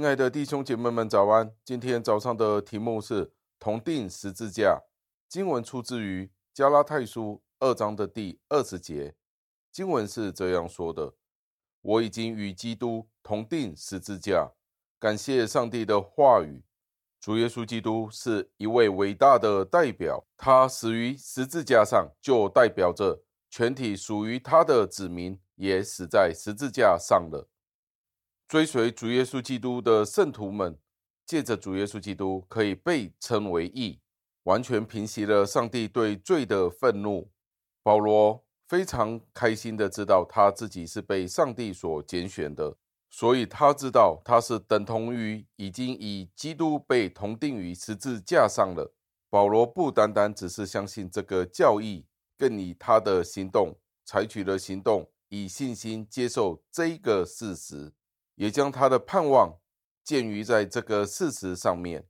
亲爱的弟兄姐妹们，早安！今天早上的题目是同钉十字架。经文出自于加拉太书二章的第二十节。经文是这样说的：“我已经与基督同钉十字架。”感谢上帝的话语。主耶稣基督是一位伟大的代表，他死于十字架上，就代表着全体属于他的子民也死在十字架上了。追随主耶稣基督的圣徒们，借着主耶稣基督可以被称为义，完全平息了上帝对罪的愤怒。保罗非常开心的知道他自己是被上帝所拣选的，所以他知道他是等同于已经以基督被同钉于十字架上了。保罗不单单只是相信这个教义，更以他的行动采取了行动，以信心接受这个事实。也将他的盼望建于在这个事实上面。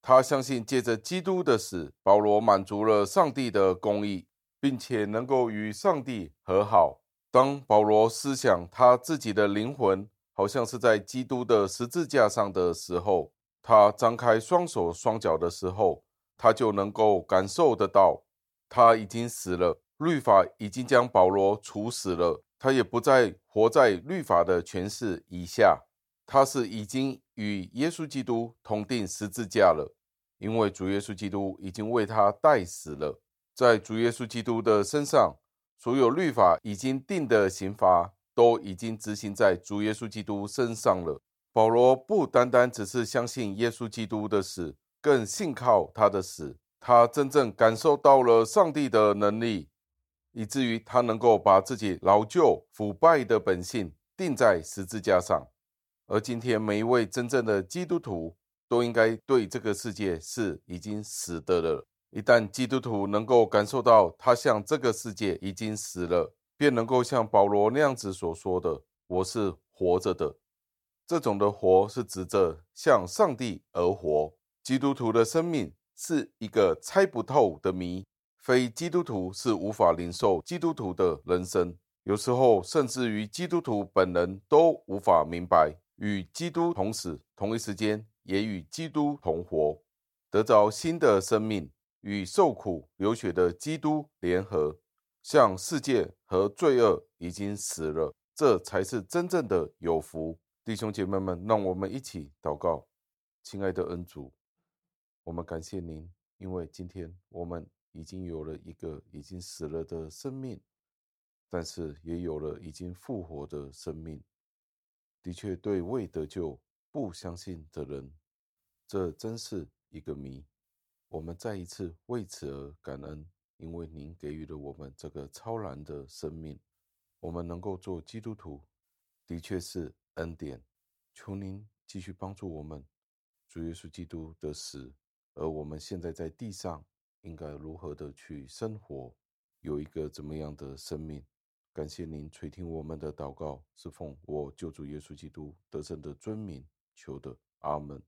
他相信借着基督的死，保罗满足了上帝的公义，并且能够与上帝和好。当保罗思想他自己的灵魂好像是在基督的十字架上的时候，他张开双手双脚的时候，他就能够感受得到，他已经死了，律法已经将保罗处死了。他也不再活在律法的权势以下，他是已经与耶稣基督同定十字架了，因为主耶稣基督已经为他代死了。在主耶稣基督的身上，所有律法已经定的刑罚都已经执行在主耶稣基督身上了。保罗不单单只是相信耶稣基督的死，更信靠他的死，他真正感受到了上帝的能力。以至于他能够把自己老旧腐败的本性钉在十字架上，而今天每一位真正的基督徒都应该对这个世界是已经死的了。一旦基督徒能够感受到他向这个世界已经死了，便能够像保罗那样子所说的：“我是活着的。”这种的活是指着向上帝而活。基督徒的生命是一个猜不透的谜。非基督徒是无法领受基督徒的人生，有时候甚至于基督徒本人都无法明白，与基督同死，同一时间也与基督同活，得着新的生命，与受苦流血的基督联合，向世界和罪恶已经死了，这才是真正的有福。弟兄姐妹们，让我们一起祷告，亲爱的恩主，我们感谢您，因为今天我们。已经有了一个已经死了的生命，但是也有了已经复活的生命。的确，对未得救、不相信的人，这真是一个谜。我们再一次为此而感恩，因为您给予了我们这个超然的生命，我们能够做基督徒，的确是恩典。求您继续帮助我们，主耶稣基督的死，而我们现在在地上。应该如何的去生活，有一个怎么样的生命？感谢您垂听我们的祷告，是奉我救主耶稣基督得胜的尊名求的，阿门。